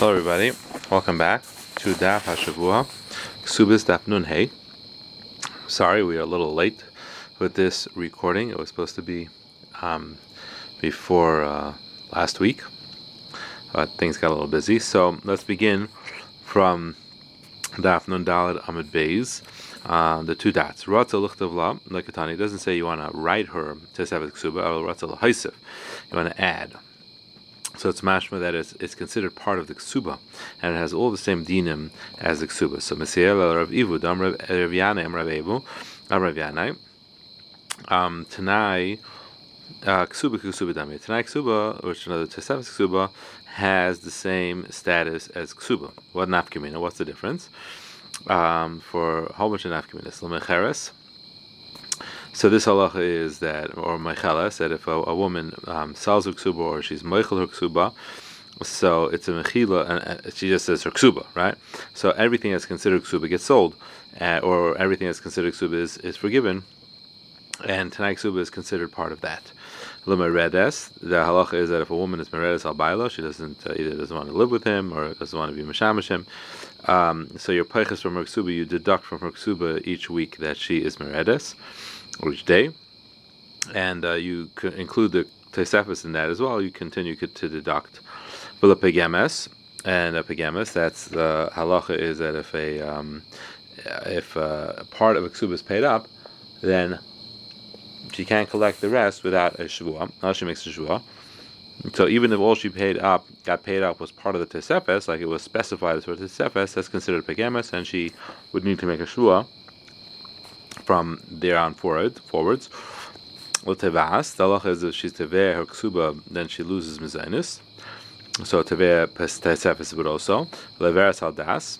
Hello, everybody. Welcome back to Daf Hashavua, Ksubis Daf Nun Hey. Sorry, we are a little late with this recording. It was supposed to be um, before uh, last week, but things got a little busy. So let's begin from Daf Nun Dalad Amid Beis. Uh, the two dots. Ratza Luchtavla, Lekatani doesn't say you want to write her to Sevet Ksuba, Ratza. You want to add. So it's mashma that it's, considered part of the ksuba, and it has all the same dinim as the ksuba. So Mesiel Rav Ivu, Dam Rav Yanai, Rav Evu, Rav Yanai, um, Tanai, uh, ksuba ksuba dami. Tanai ksuba, which another Tesavas ksuba, has the same status as ksuba. What nafkamina? What's the difference? Um, for a whole bunch of. Lamecheres, so this halacha is that, or mechelas, that if a, a woman um, sells her ksuba or she's meichel her ksuba, so it's a mechila, and she just says her ksuba, right? So everything that's considered ksuba gets sold, uh, or everything that's considered ksuba is, is forgiven, and tanai ksuba is considered part of that. L'meredes, the halacha is that if a woman is meredes al bailo, she doesn't uh, either doesn't want to live with him or doesn't want to be mashamish him. Um, so your peiches from her ksuba, you deduct from her ksuba each week that she is meredes or each day, and uh, you include the tesefis in that as well. You continue to deduct for the pegemes and a pegemes. That's the halacha is that if a um, if uh, part of a ksuba is paid up, then she can't collect the rest without a shvua. Now she makes a shvua. So even if all she paid up got paid up was part of the tesefes, like it was specified as for the tesefes, that's considered pegemes, and she would need to make a shvua from there on forward, forwards. Tevas, the halacha is if she's teveh her ksuba, then she loses mizainis. So teveh pesefes would also. Leveres haldas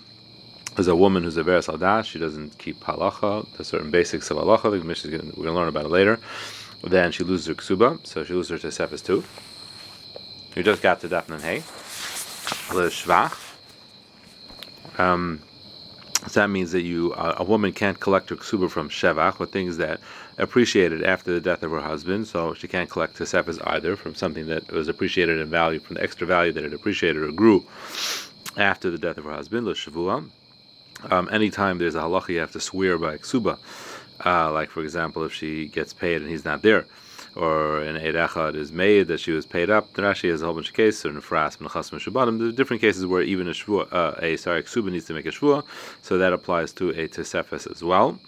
is a woman who's a veres haldas. She doesn't keep halacha, the certain basics of halacha. The Mishnah we're going to learn about it later. Then she loses her ksuba, so she loses her tesefes too. You just got to Daf Nun Hey. Le shvach. Um, so that means that you uh, a woman can't collect her ksuba from shevach or things that appreciated after the death of her husband. So she can't collect tesefes either from something that was appreciated in value from the extra value that it appreciated or grew after the death of her husband. Le shavua. Um, anytime there's a halacha, you have to swear by ksuba. Uh, like for example, if she gets paid and he's not there or an Eid Echad is made that she was paid up. The Rashi has a whole bunch of cases, or Nefras, Menachas, Meshubadim. There are different cases where even a shvua, uh, a sorry, ksuba needs to make a shvua, so that applies to a tesefes as well.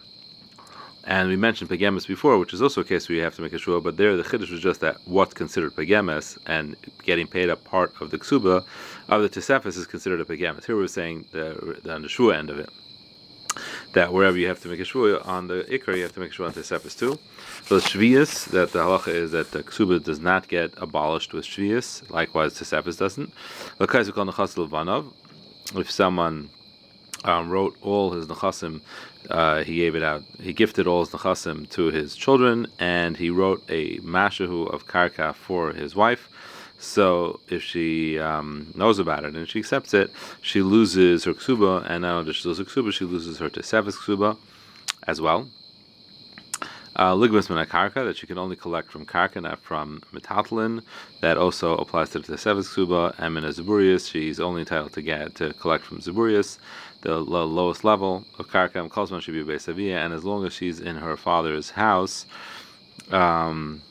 And we mentioned pegemes before, which is also a case where you have to make a shvua, but there the chiddush was just that what's considered pegemes and getting paid up part of the ksuba of the tesefes is considered a pegemes. Here we're saying the, the on the shvua end of it that wherever you have to make a shvuah on the ikar, you have to make a shvuah on the sepis too. So the shvius, that the halacha is that the ksuba does not get abolished with shvius, likewise the sepis doesn't. If someone um, wrote all his nechasim, uh, he gave it out. He gifted all his nechasim to his children, and he wrote a mashahu of karka for his wife. So if she um, knows about it and she accepts it, she loses her ksuba, and not only does she lose her ksuba, she loses her tesevis ksuba as well. Uh, Ligmas uh, karka that she can only collect from karka, not from metatlin. That also applies to the tesevis ksuba. And in she's only entitled to get to collect from zeburius, the lowest level of karka. And Kosman should be beisavia, and as long as she's in her father's house. Um,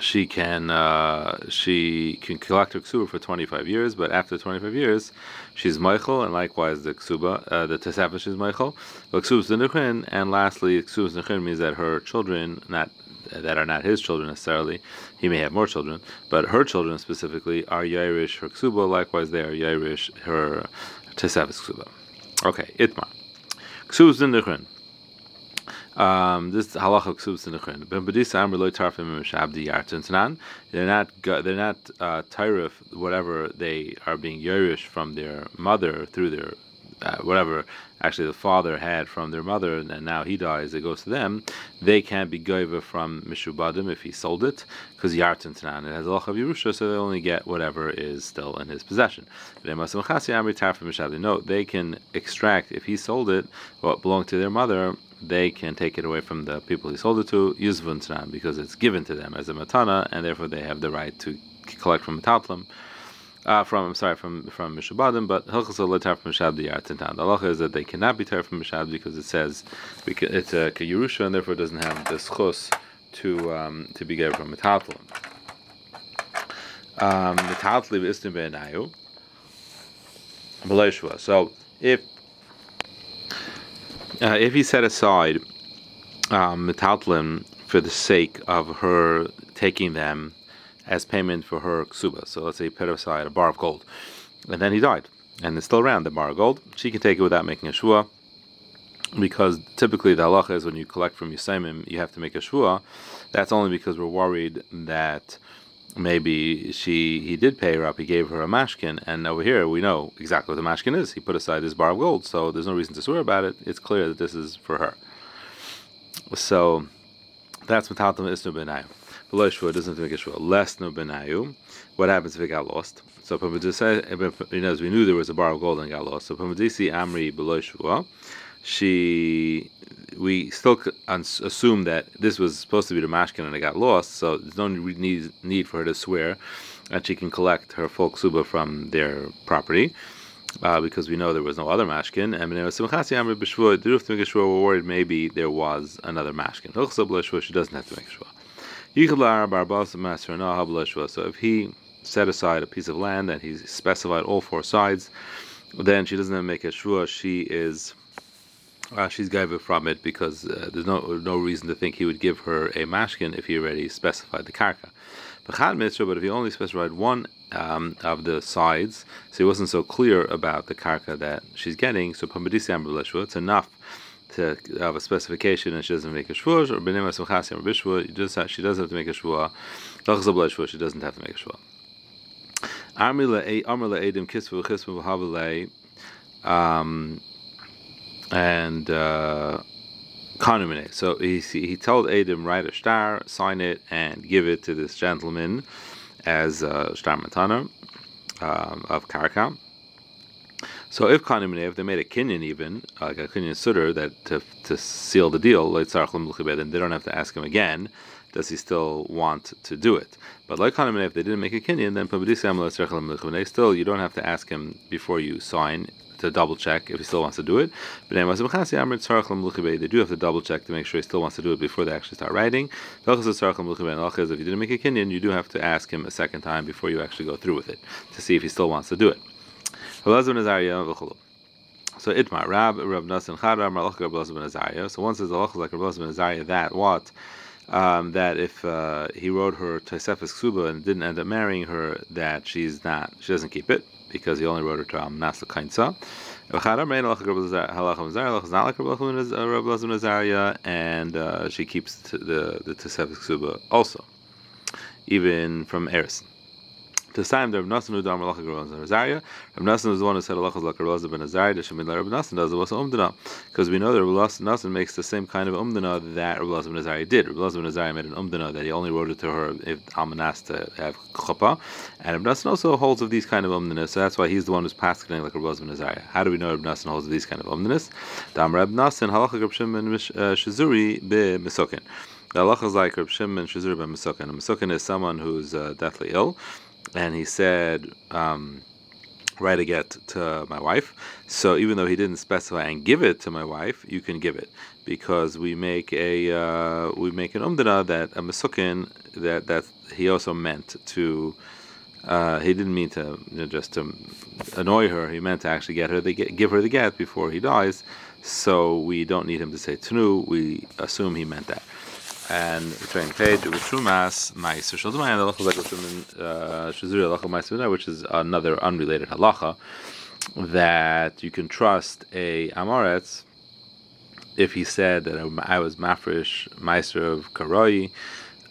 she can uh, she can collect her ksuba for 25 years, but after 25 years, she's Michael, and likewise the ksuba, uh, the tesafish she's Michael. But ksuba is and lastly, ksuba is means that her children, not that are not his children necessarily, he may have more children, but her children specifically are Yairish her ksuba, likewise they are Yairish her tesafish ksuba. Okay, itma. Ksuba is um, this halacha ksubs in the chen. Ben bedisa amr loy tarfim mishabdi yartin tanan. They're not they're not uh, tyrif whatever they are being yerish from their mother through their uh, whatever actually the father had from their mother, and now he dies, it goes to them. They can't be goiva from mishubadim if he sold it, because yartin tanan it has a of yerusha, so they only get whatever is still in his possession. No, they can extract if he sold it what belonged to their mother they can take it away from the people he sold it to, yuzvun because it's given to them as a matana, and therefore they have the right to collect from metatlim. Uh, from I'm sorry from from Mishabadim, but Hilchas Letar from Mishad the The halacha is that they cannot be tar from Mishad because it says because it's a Yerusha and therefore doesn't have the schus to um, to be given from Metatlim. Metatlim istim be'enayu. So if uh, if he set aside um, Metatlim for the sake of her taking them as payment for her ksuba. So let's say he put aside a bar of gold, and then he died, and it's still around the bar of gold. She can take it without making a shua, because typically the halacha is when you collect from Yusaimim, you have to make a shua. That's only because we're worried that maybe she he did pay her up, he gave her a mashkin, and over here we know exactly what the mashkin is. He put aside his bar of gold, so there's no reason to swear about it. It's clear that this is for her. So that's metatam isnu benayu. Below shua doesn't make a shua. Less no benayu. What happens if it got lost? So you know, as we knew there was a bar of gold and got lost. So Pamadisi Amri below she we still assume that this was supposed to be the mashkin and it got lost. So there's no need need for her to swear that she can collect her full ksuba from their property uh, because we know there was no other mashkin. And we're worried maybe there was another mashkin. She doesn't have to make shua. So if he set aside a piece of land and he specified all four sides, then she doesn't have to make a shua. She is uh, she's gaiva from it because uh, there's no no reason to think he would give her a mashkin if he already specified the karka. But if he only specified one um, of the sides, so he wasn't so clear about the karka that she's getting. So it's enough to have a specification and she doesn't make a shvur, or benim asimchasi bishvur, she doesn't have to make a shvur. She doesn't have to make a shvur. Um, and uh, so he he told Adam write a star, sign it, and give it to this gentleman as a star matana um, of karka. So if kanim if they made a kinyan even like a kinyan sutter that to, to seal the deal, then they don't have to ask him again. Does he still want to do it? But like kanim if they didn't make a kinyan, then still you don't have to ask him before you sign to double check if he still wants to do it. But they do have to double check to make sure he still wants to do it before they actually start writing. If you didn't make a kinyan, you do have to ask him a second time before you actually go through with it to see if he still wants to do it. So Itmar, Rab, Rab Nasan Malach ben Azariah. So one says Allah like Rab Azariah that what? Um, that if uh, he wrote her Tosefes Ksuba and didn't end up marrying her, that she's not, she doesn't keep it because he only wrote her to Amnas Kainsa. And uh, she keeps the the Tosefes Ksuba also, even from Erison. The time that Rav Nassan who dam Rav Nasan Rav Nassan is the one who said halachas like Rav ben Azariah. The Shemin Rav Nassan does was umdana because we know that Rav Nassan makes the same kind of umdana that Rav ben Azariah did. Rav ben Azariah made an umdana that he only wrote it to her if Almanas to have chuppah, and Rav Nassan also holds of these kind of umdanas. So that's why he's the one who's passing like Rav ben Azariah. How do we know Rav Nassan holds of these kind of umdanas? Dam Rav Nassan halacha Shimon uh, Shizuri be Misokin. The halacha is like Rav Shimon Shizuri be Misokin. A Misokin is someone who's uh, deathly ill and he said, um, write a get to my wife. So even though he didn't specify and give it to my wife, you can give it because we make a uh, we make an umdana that a masukin that that he also meant to. Uh, he didn't mean to you know, just to annoy her. He meant to actually get her the get, give her the get before he dies. So we don't need him to say tnu. We assume he meant that and turning page with Shumas Ma'aser Shaldumai and the halacha Shazuri halacha which is another unrelated halacha that you can trust a Amoretz if he said that I was Mafresh Meister of Karoi,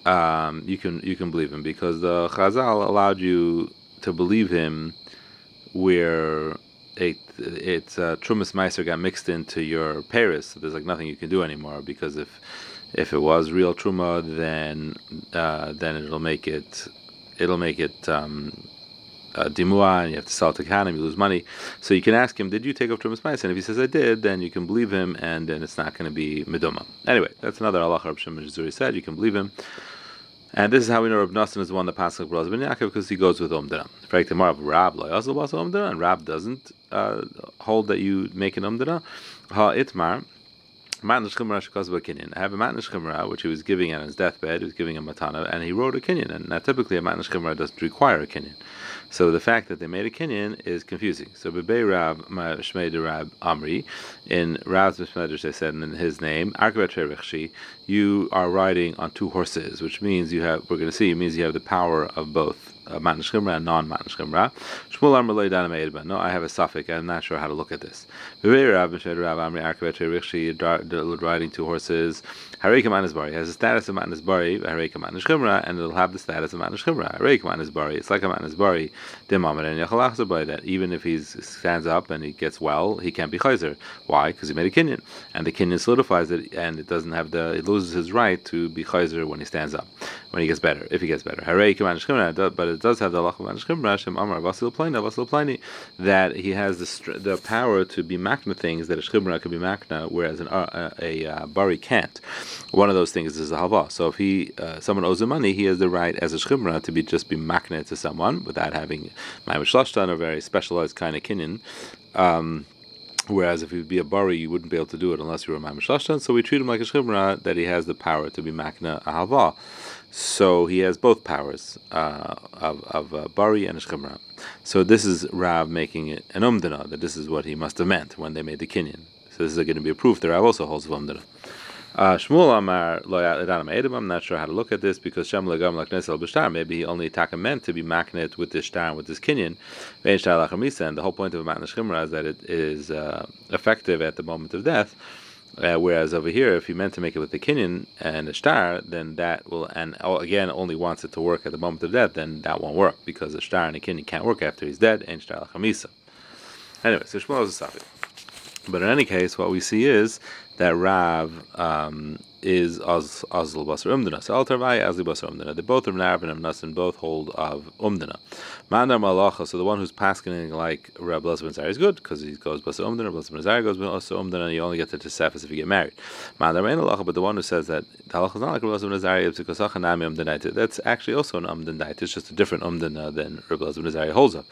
um, you can you can believe him. Because the Chazal allowed you to believe him where it it's uh, Trumas Meister got mixed into your Paris, so there's like nothing you can do anymore because if if it was real truma, then uh, then it'll make it it'll make it um, uh, dimua, and you have to sell it to Kahanim, you lose money. So you can ask him, "Did you take off trumas ma'is?" And if he says, "I did," then you can believe him, and then it's not going to be meduma. Anyway, that's another Allah Rab Shimon said. You can believe him. And this is how we know Rab Nassan is the one that passes like Ben Yaakov because he goes with Umdana. Fact of Rab also was Umdana, and Rab doesn't uh, hold that you make an Umdana. Ha Itmar. Matnish Kinyan. I have a Matnish Chumrah which he was giving on his deathbed, he was giving a matana, and he wrote a Kinyan. And now typically a Matnish Chumrah doesn't require a Kinyan. So the fact that they made a Kinyan is confusing. So Bebe Rab Shmei Rab Amri, in Rab's Mishmedrash they said in his name, you are riding on two horses, which means you have, we're going to see, it means you have the power of both uh, Matan and non Matan Shemra. Shmuel Amr Loy Dana No, I have a suffix. I'm not sure how to look at this. Riding two horses. Hareka Manas Bari has the status of Manas Bari, Hareka Manas Shemra, and it'll have the status of Manas Shemra. Hareka Manas Bari. It's like a Manas Bari. Dimamad and that even if he stands up and he gets well, he can't be Chayzer. Why? Because he made a Kinyan. And the Kinyan solidifies it and it doesn't have the, it loses his right to be Chayzer when he stands up, when he gets better, if he gets better. Hareka Manas Shemra, but it does have the Allah Manas Shemra, Shem Amar Vasil Plani, Vasil Plani, that he has the, the power to be Makna things that a Shemra can be Makna, whereas an, uh, a, a, a Bari can't. One of those things is a halva. So if he uh, someone owes him money, he has the right as a shchimra to be just be makne to someone without having ma'amish or very specialized kind of kinyan. Um, Whereas if he would be a bari, you wouldn't be able to do it unless you were a ma'amish So we treat him like a shchimra that he has the power to be makna a halva. So he has both powers uh, of, of uh, bari and a shchimra. So this is Rav making it an umdana, that this is what he must have meant when they made the kinyan. So this is going to be a proof that Rav also holds of umdana. Uh, Shmuel Amar I'm not sure how to look at this because Shem Legam Laknesel B'Shtar. Maybe he only taka meant to be magnet with this star with this kinyan. And the whole point of a matna shchimra is that it is uh, effective at the moment of death. Uh, whereas over here, if he meant to make it with the kinyan and a star, then that will, and again, only wants it to work at the moment of death, then that won't work because a star and a kinyan can't work after he's dead. And star lachamisa. Anyway, so Shmuel is a safi. But in any case, what we see is that Rav um, is Az Azl Basar Umdana. So Altar Vai Azli Basar Umdana. They both are Rav and Amnas both hold of Umdana. Mandar Malacha, so the one who's passing like Rab Lesben Zari is good because he goes Basar Umdana, Lesben Zari goes Basar Umdana, and you only get to Tesefis if you get married. Mandar Mein Alacha, but the one who says that the Halacha is not like Rab Lesben Zari, because Achanami Umdanaita. That's actually also an Umdanaita. It's just a different Umdana than Rab Lesben Zari holds up.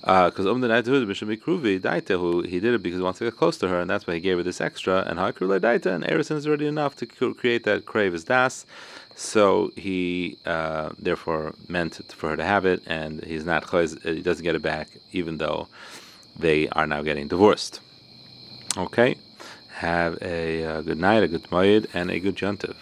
Because uh, Umdanaita who is Mikruvi, Daita, who he did it because he wants to get close to her, and that's why he gave her this extra, and Hakrule Daita, and Erison is already enough to create that crave as das. So he uh, therefore meant for her to have it, and he's not he doesn't get it back, even though they are now getting divorced. Okay, have a, a uh, good night, a good moed, and a good juntiv.